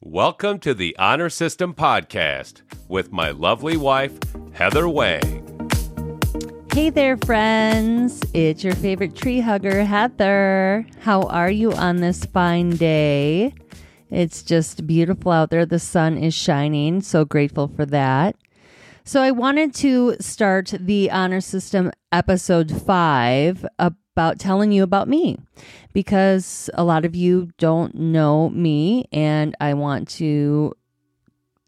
Welcome to the Honor System Podcast with my lovely wife, Heather Wang. Hey there, friends. It's your favorite tree hugger, Heather. How are you on this fine day? It's just beautiful out there. The sun is shining. So grateful for that. So, I wanted to start the Honor System episode five about telling you about me because a lot of you don't know me, and I want to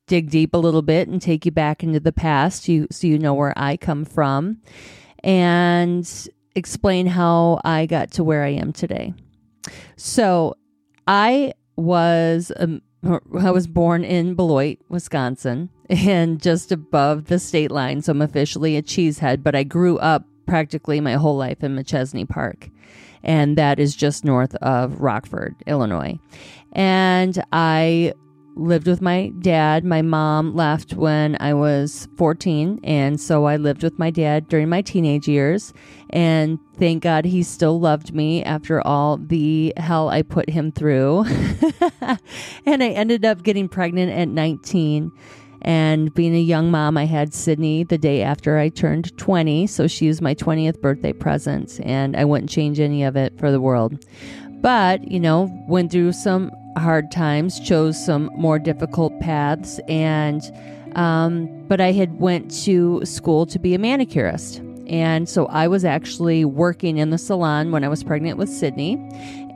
dig deep a little bit and take you back into the past you, so you know where I come from and explain how I got to where I am today. So, I was um, I was born in Beloit, Wisconsin, and just above the state line. So I'm officially a cheesehead, but I grew up practically my whole life in Machesney Park. And that is just north of Rockford, Illinois. And I lived with my dad. My mom left when I was 14. And so I lived with my dad during my teenage years. And thank God he still loved me after all the hell I put him through. and I ended up getting pregnant at 19. And being a young mom, I had Sydney the day after I turned 20. So she was my 20th birthday present. And I wouldn't change any of it for the world. But, you know, went through some hard times, chose some more difficult paths, and um, but I had went to school to be a manicurist, and so I was actually working in the salon when I was pregnant with Sydney,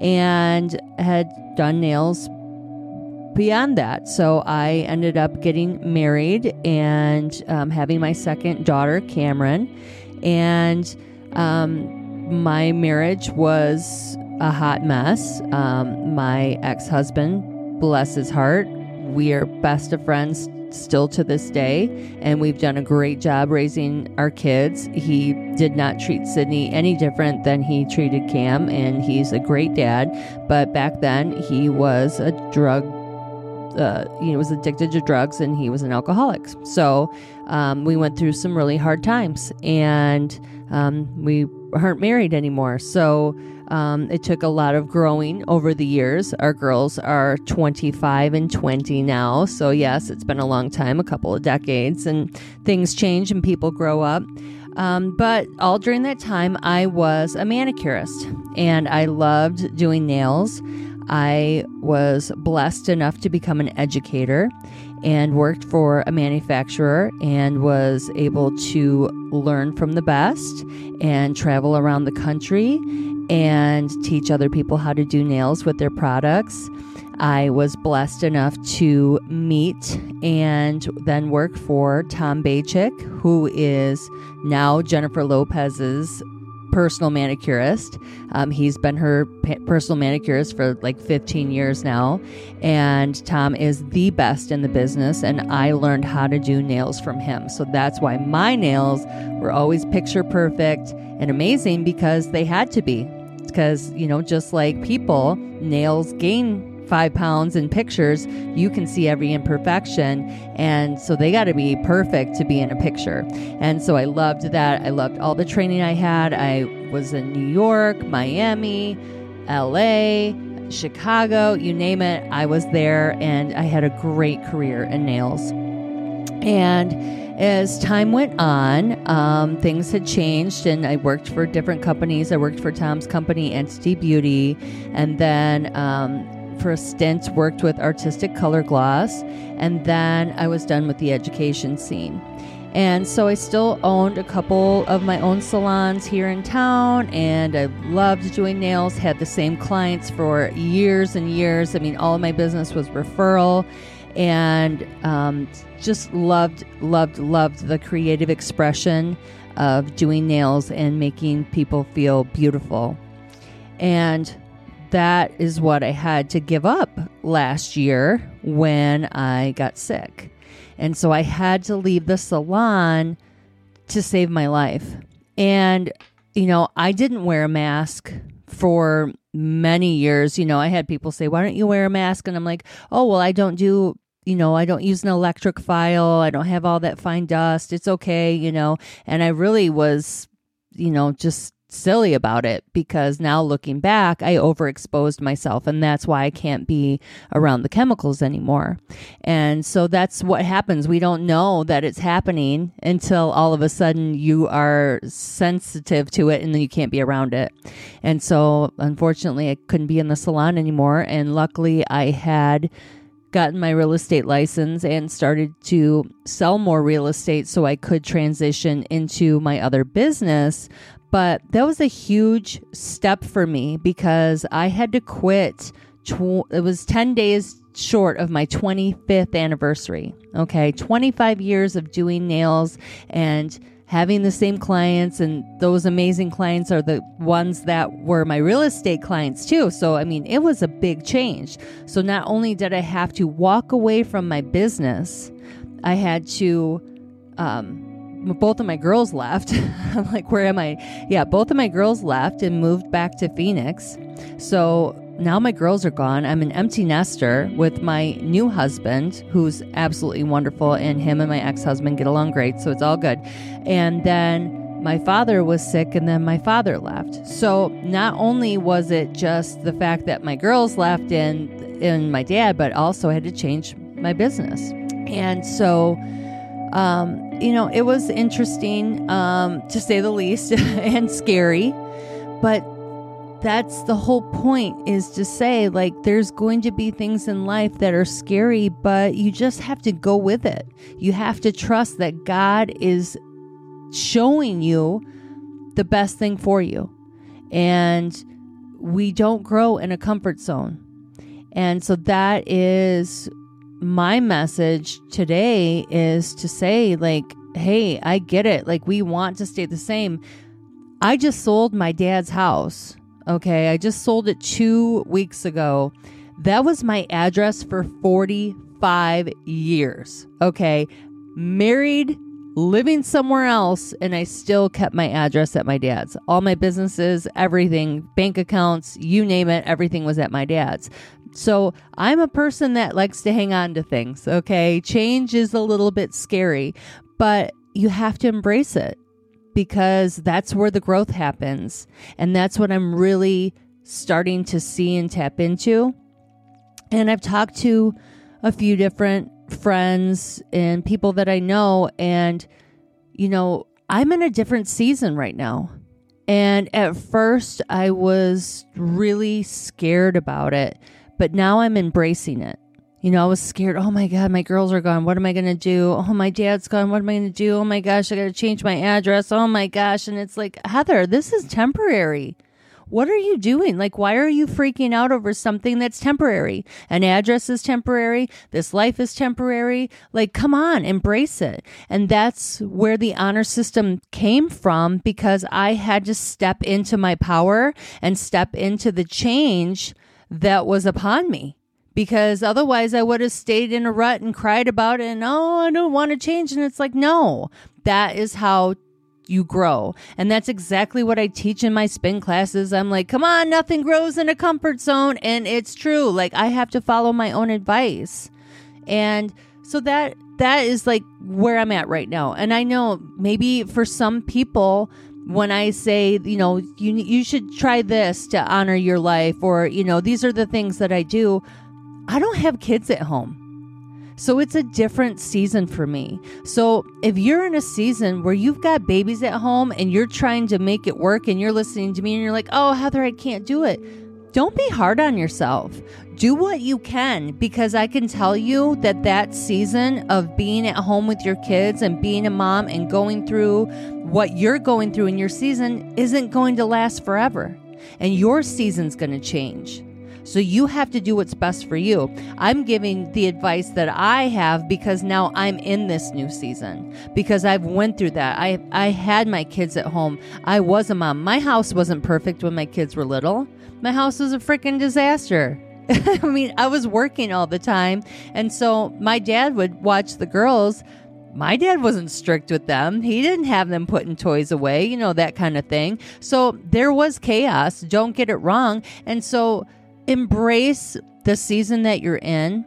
and had done nails beyond that. So I ended up getting married and um, having my second daughter, Cameron, and um, my marriage was a hot mess. Um, my ex husband, bless his heart, we are best of friends still to this day, and we've done a great job raising our kids. He did not treat Sydney any different than he treated Cam, and he's a great dad. But back then, he was a drug uh, know, was addicted to drugs and he was an alcoholic. So um, we went through some really hard times and um, we aren't married anymore. So um, it took a lot of growing over the years. Our girls are 25 and 20 now. So, yes, it's been a long time, a couple of decades, and things change and people grow up. Um, but all during that time, I was a manicurist and I loved doing nails. I was blessed enough to become an educator and worked for a manufacturer and was able to learn from the best and travel around the country and teach other people how to do nails with their products. I was blessed enough to meet and then work for Tom Bachik, who is now Jennifer Lopez's personal manicurist. Um, he's been her personal manicurist for like 15 years now. And Tom is the best in the business. And I learned how to do nails from him. So that's why my nails were always picture perfect and amazing because they had to be. Because, you know, just like people, nails gain five pounds in pictures, you can see every imperfection. And so they got to be perfect to be in a picture. And so I loved that. I loved all the training I had. I was in New York, Miami, LA, Chicago, you name it. I was there and I had a great career in nails. And as time went on, um, things had changed, and I worked for different companies. I worked for Tom's company, Entity Beauty, and then um, for a stint, worked with artistic color gloss, and then I was done with the education scene. And so I still owned a couple of my own salons here in town, and I loved doing nails, had the same clients for years and years. I mean, all of my business was referral, and um, just loved, loved, loved the creative expression of doing nails and making people feel beautiful. And that is what I had to give up last year when I got sick. And so I had to leave the salon to save my life. And, you know, I didn't wear a mask for many years. You know, I had people say, why don't you wear a mask? And I'm like, oh, well, I don't do you know, I don't use an electric file. I don't have all that fine dust. It's okay, you know. And I really was, you know, just silly about it because now looking back, I overexposed myself, and that's why I can't be around the chemicals anymore. And so that's what happens. We don't know that it's happening until all of a sudden you are sensitive to it and then you can't be around it. And so, unfortunately, I couldn't be in the salon anymore. And luckily, I had gotten my real estate license and started to sell more real estate so I could transition into my other business. But that was a huge step for me because I had to quit. Tw- it was 10 days short of my 25th anniversary. Okay, 25 years of doing nails and having the same clients and those amazing clients are the ones that were my real estate clients too. So I mean, it was a big change. So not only did I have to walk away from my business, I had to um both of my girls left. I'm like, where am I? Yeah, both of my girls left and moved back to Phoenix. So now my girls are gone. I'm an empty nester with my new husband, who's absolutely wonderful, and him and my ex husband get along great. So it's all good. And then my father was sick, and then my father left. So not only was it just the fact that my girls left and, and my dad, but also I had to change my business. And so, um, you know, it was interesting, um, to say the least, and scary. But that's the whole point is to say, like, there's going to be things in life that are scary, but you just have to go with it. You have to trust that God is showing you the best thing for you. And we don't grow in a comfort zone. And so that is my message today is to say, like, hey, I get it. Like, we want to stay the same. I just sold my dad's house. Okay. I just sold it two weeks ago. That was my address for 45 years. Okay. Married, living somewhere else, and I still kept my address at my dad's. All my businesses, everything, bank accounts, you name it, everything was at my dad's. So I'm a person that likes to hang on to things, okay? Change is a little bit scary, but you have to embrace it because that's where the growth happens. And that's what I'm really starting to see and tap into. And I've talked to a few different friends and people that I know, and, you know, I'm in a different season right now. And at first, I was really scared about it but now I'm embracing it. You know, I was scared. Oh my God, my girls are gone. What am I going to do? Oh, my dad's gone. What am I going to do? Oh my gosh, I got to change my address. Oh my gosh. And it's like, Heather, this is temporary. What are you doing? Like, why are you freaking out over something that's temporary? An address is temporary. This life is temporary. Like, come on, embrace it. And that's where the honor system came from because I had to step into my power and step into the change that was upon me because otherwise I would have stayed in a rut and cried about it and oh, I don't want to change. And it's like, no, that is how you grow. And that's exactly what I teach in my spin classes. I'm like, come on, nothing grows in a comfort zone. And it's true. Like I have to follow my own advice. And so that that is like where I'm at right now. And I know maybe for some people when I say, you know, you you should try this to honor your life or, you know, these are the things that I do. I don't have kids at home. So it's a different season for me. So if you're in a season where you've got babies at home and you're trying to make it work and you're listening to me and you're like, "Oh, Heather, I can't do it." Don't be hard on yourself. Do what you can because I can tell you that that season of being at home with your kids and being a mom and going through what you're going through in your season isn't going to last forever. And your season's going to change. So you have to do what's best for you. I'm giving the advice that I have because now I'm in this new season because I've went through that. I I had my kids at home. I was a mom. My house wasn't perfect when my kids were little. My house was a freaking disaster. I mean, I was working all the time. And so my dad would watch the girls my dad wasn't strict with them. He didn't have them putting toys away, you know, that kind of thing. So there was chaos. Don't get it wrong. And so embrace the season that you're in.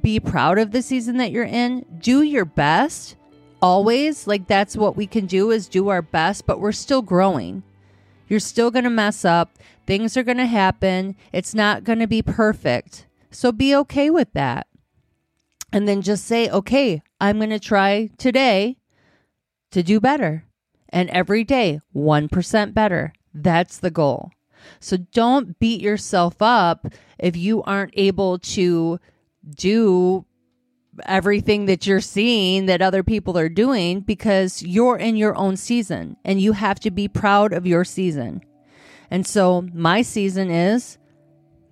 Be proud of the season that you're in. Do your best always. Like that's what we can do is do our best, but we're still growing. You're still going to mess up. Things are going to happen. It's not going to be perfect. So be okay with that. And then just say, okay, I'm going to try today to do better. And every day, 1% better. That's the goal. So don't beat yourself up if you aren't able to do everything that you're seeing that other people are doing because you're in your own season and you have to be proud of your season. And so my season is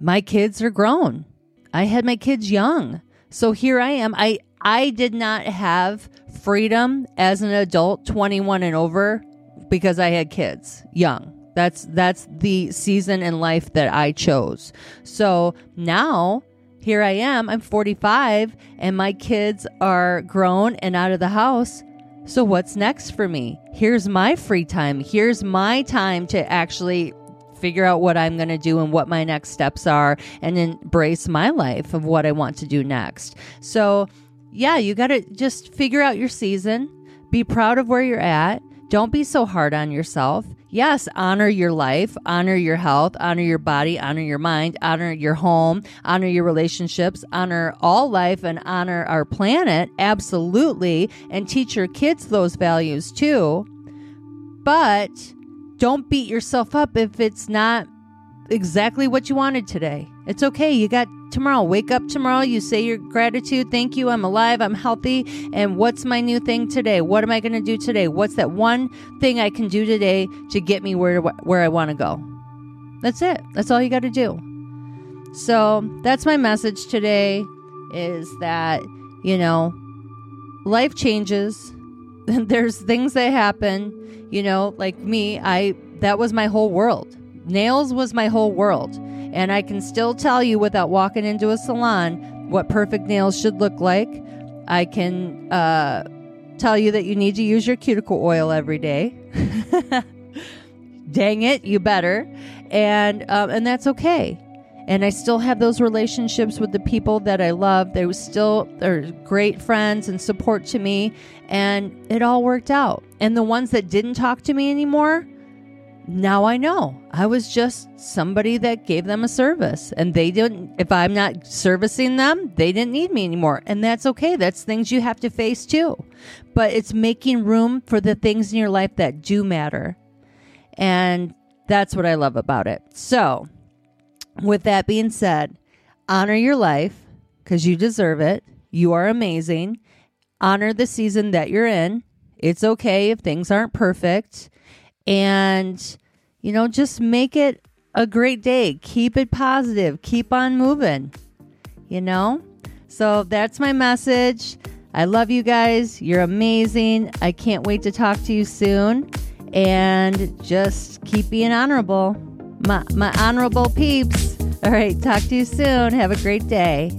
my kids are grown. I had my kids young. So here I am. I I did not have freedom as an adult 21 and over because I had kids young. That's that's the season in life that I chose. So now here I am. I'm 45 and my kids are grown and out of the house. So what's next for me? Here's my free time. Here's my time to actually figure out what I'm going to do and what my next steps are and embrace my life of what I want to do next. So, yeah, you got to just figure out your season, be proud of where you're at. Don't be so hard on yourself yes, honor your life, honor your health, honor your body, honor your mind, honor your home, honor your relationships, honor all life, and honor our planet. Absolutely. And teach your kids those values too. But don't beat yourself up if it's not exactly what you wanted today. It's okay. You got tomorrow. Wake up tomorrow. You say your gratitude. Thank you. I'm alive. I'm healthy. And what's my new thing today? What am I going to do today? What's that one thing I can do today to get me where where I want to go? That's it. That's all you got to do. So, that's my message today is that, you know, life changes. There's things that happen, you know, like me, I that was my whole world. Nails was my whole world. And I can still tell you without walking into a salon what perfect nails should look like. I can uh, tell you that you need to use your cuticle oil every day. Dang it, you better. And um, and that's okay. And I still have those relationships with the people that I love. They were still are great friends and support to me, and it all worked out. And the ones that didn't talk to me anymore, now I know. I was just somebody that gave them a service and they didn't, if I'm not servicing them, they didn't need me anymore. And that's okay. That's things you have to face too. But it's making room for the things in your life that do matter. And that's what I love about it. So, with that being said, honor your life because you deserve it. You are amazing. Honor the season that you're in. It's okay if things aren't perfect and you know just make it a great day. Keep it positive. Keep on moving you know? So that's my message. I love you guys. You're amazing. I can't wait to talk to you soon. And just keep being honorable. My, my honorable peeps. All right. Talk to you soon. Have a great day